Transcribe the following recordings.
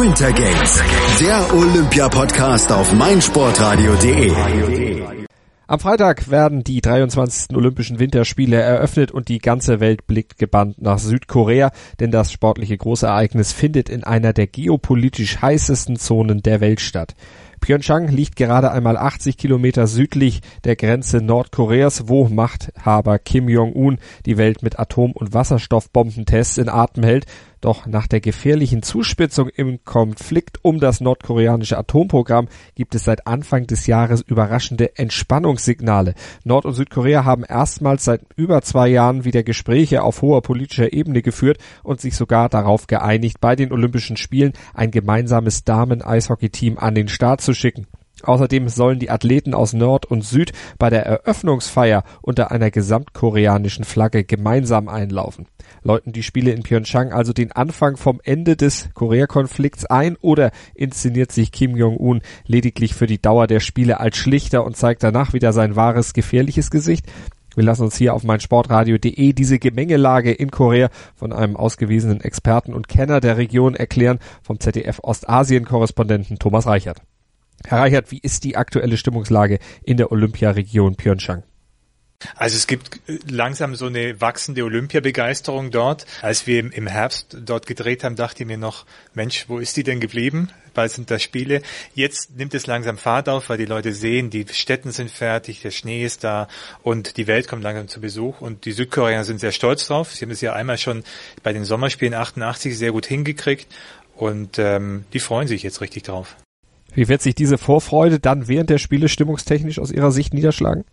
Winter Games, der Olympia-Podcast auf meinsportradio.de. Am Freitag werden die 23. Olympischen Winterspiele eröffnet und die ganze Welt blickt gebannt nach Südkorea, denn das sportliche Großereignis findet in einer der geopolitisch heißesten Zonen der Welt statt. Pyeongchang liegt gerade einmal 80 Kilometer südlich der Grenze Nordkoreas, wo Machthaber Kim Jong-un die Welt mit Atom- und Wasserstoffbombentests in Atem hält. Doch nach der gefährlichen Zuspitzung im Konflikt um das nordkoreanische Atomprogramm gibt es seit Anfang des Jahres überraschende Entspannungssignale. Nord- und Südkorea haben erstmals seit über zwei Jahren wieder Gespräche auf hoher politischer Ebene geführt und sich sogar darauf geeinigt, bei den Olympischen Spielen ein gemeinsames Damen-Eishockey-Team an den Start zu schicken. Außerdem sollen die Athleten aus Nord und Süd bei der Eröffnungsfeier unter einer gesamtkoreanischen Flagge gemeinsam einlaufen. Läuten die Spiele in Pyeongchang also den Anfang vom Ende des Korea-Konflikts ein oder inszeniert sich Kim Jong-un lediglich für die Dauer der Spiele als Schlichter und zeigt danach wieder sein wahres gefährliches Gesicht? Wir lassen uns hier auf meinsportradio.de diese Gemengelage in Korea von einem ausgewiesenen Experten und Kenner der Region erklären, vom ZDF Ostasien-Korrespondenten Thomas Reichert. Herr Reichert, wie ist die aktuelle Stimmungslage in der Olympiaregion Pyeongchang? Also es gibt langsam so eine wachsende Olympiabegeisterung dort. Als wir im Herbst dort gedreht haben, dachte ich mir noch, Mensch, wo ist die denn geblieben? Bald sind da Spiele. Jetzt nimmt es langsam Fahrt auf, weil die Leute sehen, die Städten sind fertig, der Schnee ist da und die Welt kommt langsam zu Besuch. Und die Südkoreaner sind sehr stolz drauf. Sie haben es ja einmal schon bei den Sommerspielen 88 sehr gut hingekriegt und ähm, die freuen sich jetzt richtig drauf. Wie wird sich diese Vorfreude dann während der Spiele stimmungstechnisch aus Ihrer Sicht niederschlagen?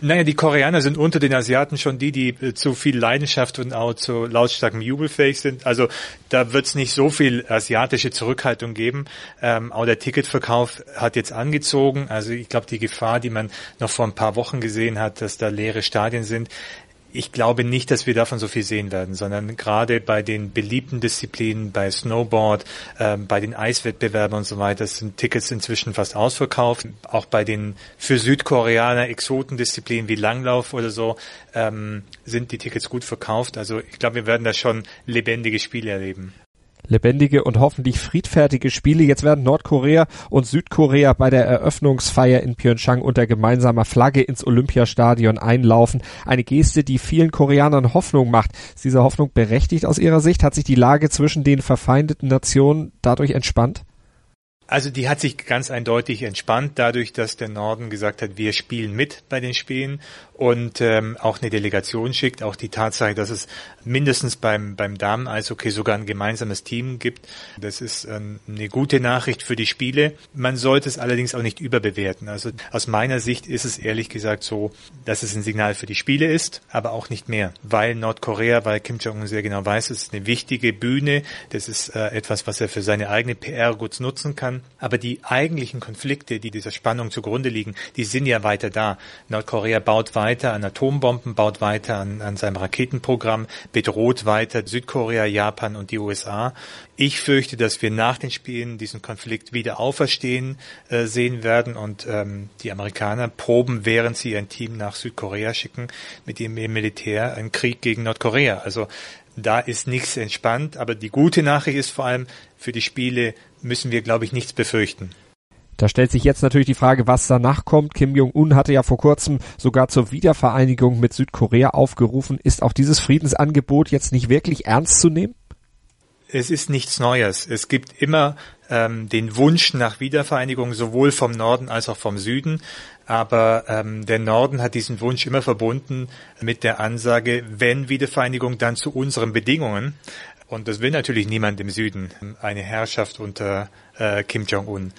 Naja, die Koreaner sind unter den Asiaten schon die, die äh, zu viel Leidenschaft und auch zu lautstarkem Jubel fähig sind. Also da wird es nicht so viel asiatische Zurückhaltung geben. Ähm, auch der Ticketverkauf hat jetzt angezogen. Also ich glaube, die Gefahr, die man noch vor ein paar Wochen gesehen hat, dass da leere Stadien sind, ich glaube nicht, dass wir davon so viel sehen werden, sondern gerade bei den beliebten Disziplinen, bei Snowboard, äh, bei den Eiswettbewerben und so weiter, sind Tickets inzwischen fast ausverkauft. Auch bei den für Südkoreaner Exotendisziplinen wie Langlauf oder so ähm, sind die Tickets gut verkauft. Also ich glaube, wir werden da schon lebendige Spiele erleben lebendige und hoffentlich friedfertige Spiele. Jetzt werden Nordkorea und Südkorea bei der Eröffnungsfeier in Pyeongchang unter gemeinsamer Flagge ins Olympiastadion einlaufen. Eine Geste, die vielen Koreanern Hoffnung macht. Ist diese Hoffnung berechtigt aus Ihrer Sicht? Hat sich die Lage zwischen den verfeindeten Nationen dadurch entspannt? Also die hat sich ganz eindeutig entspannt, dadurch, dass der Norden gesagt hat, wir spielen mit bei den Spielen und ähm, auch eine Delegation schickt. Auch die Tatsache, dass es mindestens beim, beim Damen-Eishockey sogar ein gemeinsames Team gibt, das ist ähm, eine gute Nachricht für die Spiele. Man sollte es allerdings auch nicht überbewerten. Also aus meiner Sicht ist es ehrlich gesagt so, dass es ein Signal für die Spiele ist, aber auch nicht mehr, weil Nordkorea, weil Kim Jong-un sehr genau weiß, es ist eine wichtige Bühne, das ist äh, etwas, was er für seine eigene PR gut nutzen kann aber die eigentlichen Konflikte, die dieser Spannung zugrunde liegen, die sind ja weiter da. Nordkorea baut weiter an Atombomben, baut weiter an, an seinem Raketenprogramm, bedroht weiter Südkorea, Japan und die USA. Ich fürchte, dass wir nach den Spielen diesen Konflikt wieder auferstehen äh, sehen werden und ähm, die Amerikaner proben, während sie ein Team nach Südkorea schicken, mit ihrem Militär einen Krieg gegen Nordkorea. Also da ist nichts entspannt, aber die gute Nachricht ist vor allem, für die Spiele müssen wir, glaube ich, nichts befürchten. Da stellt sich jetzt natürlich die Frage, was danach kommt. Kim Jong-un hatte ja vor kurzem sogar zur Wiedervereinigung mit Südkorea aufgerufen. Ist auch dieses Friedensangebot jetzt nicht wirklich ernst zu nehmen? Es ist nichts Neues. Es gibt immer ähm, den Wunsch nach Wiedervereinigung sowohl vom Norden als auch vom Süden. Aber ähm, der Norden hat diesen Wunsch immer verbunden mit der Ansage, wenn Wiedervereinigung, dann zu unseren Bedingungen. Und das will natürlich niemand im Süden, eine Herrschaft unter äh, Kim Jong-un.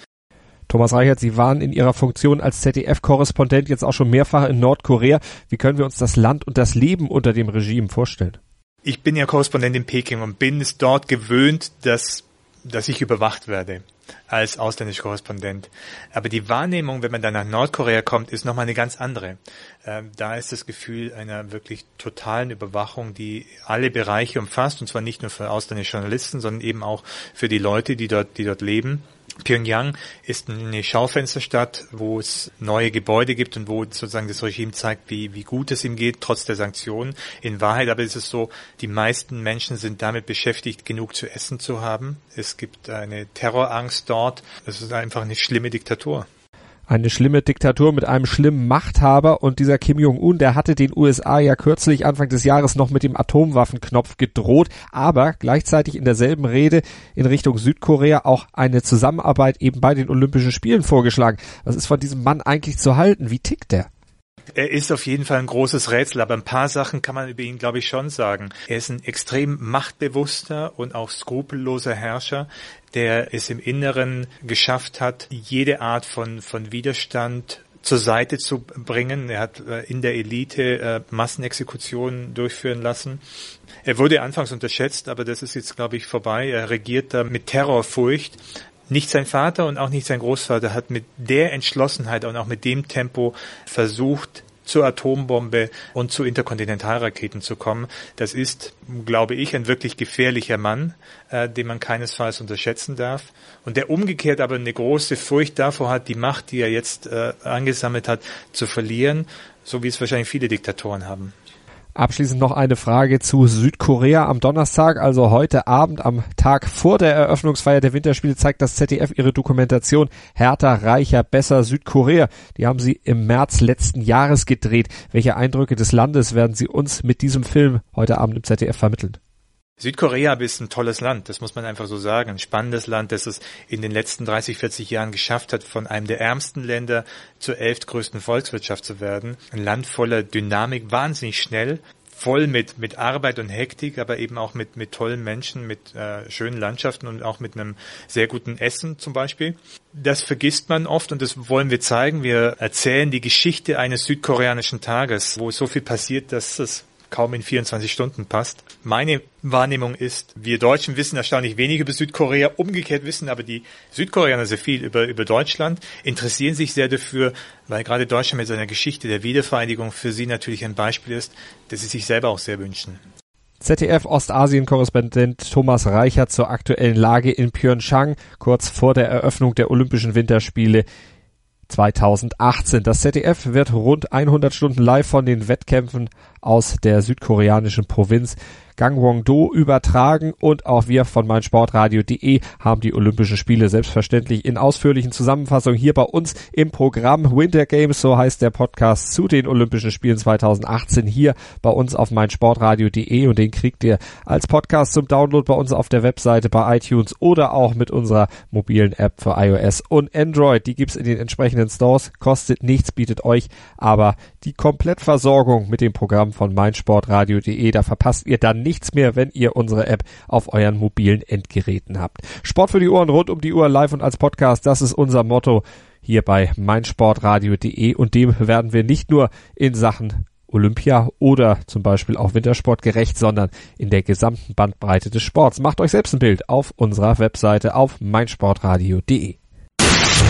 Thomas Reichert, Sie waren in Ihrer Funktion als ZDF-Korrespondent jetzt auch schon mehrfach in Nordkorea. Wie können wir uns das Land und das Leben unter dem Regime vorstellen? Ich bin ja Korrespondent in Peking und bin es dort gewöhnt, dass, dass ich überwacht werde als ausländischer Korrespondent. Aber die Wahrnehmung, wenn man dann nach Nordkorea kommt, ist nochmal eine ganz andere. Ähm, da ist das Gefühl einer wirklich totalen Überwachung, die alle Bereiche umfasst, und zwar nicht nur für ausländische Journalisten, sondern eben auch für die Leute, die dort, die dort leben. Pyongyang ist eine Schaufensterstadt, wo es neue Gebäude gibt und wo sozusagen das Regime zeigt, wie, wie gut es ihm geht, trotz der Sanktionen. In Wahrheit aber ist es so, die meisten Menschen sind damit beschäftigt, genug zu essen zu haben. Es gibt eine Terrorangst dort. Es ist einfach eine schlimme Diktatur eine schlimme Diktatur mit einem schlimmen Machthaber und dieser Kim Jong-un, der hatte den USA ja kürzlich Anfang des Jahres noch mit dem Atomwaffenknopf gedroht, aber gleichzeitig in derselben Rede in Richtung Südkorea auch eine Zusammenarbeit eben bei den Olympischen Spielen vorgeschlagen. Was ist von diesem Mann eigentlich zu halten? Wie tickt der? Er ist auf jeden Fall ein großes Rätsel, aber ein paar Sachen kann man über ihn, glaube ich, schon sagen. Er ist ein extrem machtbewusster und auch skrupelloser Herrscher, der es im Inneren geschafft hat, jede Art von, von Widerstand zur Seite zu bringen. Er hat äh, in der Elite äh, Massenexekutionen durchführen lassen. Er wurde anfangs unterschätzt, aber das ist jetzt, glaube ich, vorbei. Er regiert da mit Terrorfurcht. Nicht sein Vater und auch nicht sein Großvater hat mit der Entschlossenheit und auch mit dem Tempo versucht, zur Atombombe und zu Interkontinentalraketen zu kommen. Das ist, glaube ich, ein wirklich gefährlicher Mann, äh, den man keinesfalls unterschätzen darf. Und der umgekehrt aber eine große Furcht davor hat, die Macht, die er jetzt äh, angesammelt hat, zu verlieren, so wie es wahrscheinlich viele Diktatoren haben. Abschließend noch eine Frage zu Südkorea. Am Donnerstag, also heute Abend, am Tag vor der Eröffnungsfeier der Winterspiele, zeigt das ZDF ihre Dokumentation Härter, Reicher, Besser Südkorea. Die haben sie im März letzten Jahres gedreht. Welche Eindrücke des Landes werden Sie uns mit diesem Film heute Abend im ZDF vermitteln? Südkorea ist ein tolles Land, das muss man einfach so sagen. Ein spannendes Land, das es in den letzten 30, 40 Jahren geschafft hat, von einem der ärmsten Länder zur elftgrößten Volkswirtschaft zu werden. Ein Land voller Dynamik, wahnsinnig schnell, voll mit, mit Arbeit und Hektik, aber eben auch mit, mit tollen Menschen, mit äh, schönen Landschaften und auch mit einem sehr guten Essen zum Beispiel. Das vergisst man oft und das wollen wir zeigen. Wir erzählen die Geschichte eines südkoreanischen Tages, wo so viel passiert, dass es kaum in 24 Stunden passt. Meine Wahrnehmung ist, wir Deutschen wissen erstaunlich wenig über Südkorea, umgekehrt wissen aber die Südkoreaner sehr viel über, über Deutschland, interessieren sich sehr dafür, weil gerade Deutschland mit seiner Geschichte der Wiedervereinigung für sie natürlich ein Beispiel ist, das sie sich selber auch sehr wünschen. ZDF Ostasien-Korrespondent Thomas Reichert zur aktuellen Lage in Pyeongchang kurz vor der Eröffnung der Olympischen Winterspiele 2018. Das ZDF wird rund 100 Stunden live von den Wettkämpfen aus der südkoreanischen Provinz Gangwon-do übertragen und auch wir von meinsportradio.de haben die Olympischen Spiele selbstverständlich in ausführlichen Zusammenfassungen hier bei uns im Programm Winter Games, so heißt der Podcast zu den Olympischen Spielen 2018 hier bei uns auf meinsportradio.de und den kriegt ihr als Podcast zum Download bei uns auf der Webseite bei iTunes oder auch mit unserer mobilen App für iOS und Android. Die gibt's in den entsprechenden Stores, kostet nichts, bietet euch aber die Komplettversorgung mit dem Programm von meinsportradio.de. Da verpasst ihr dann nichts mehr, wenn ihr unsere App auf euren mobilen Endgeräten habt. Sport für die Ohren rund um die Uhr live und als Podcast, das ist unser Motto hier bei meinsportradio.de und dem werden wir nicht nur in Sachen Olympia oder zum Beispiel auch Wintersport gerecht, sondern in der gesamten Bandbreite des Sports. Macht euch selbst ein Bild auf unserer Webseite auf meinsportradio.de.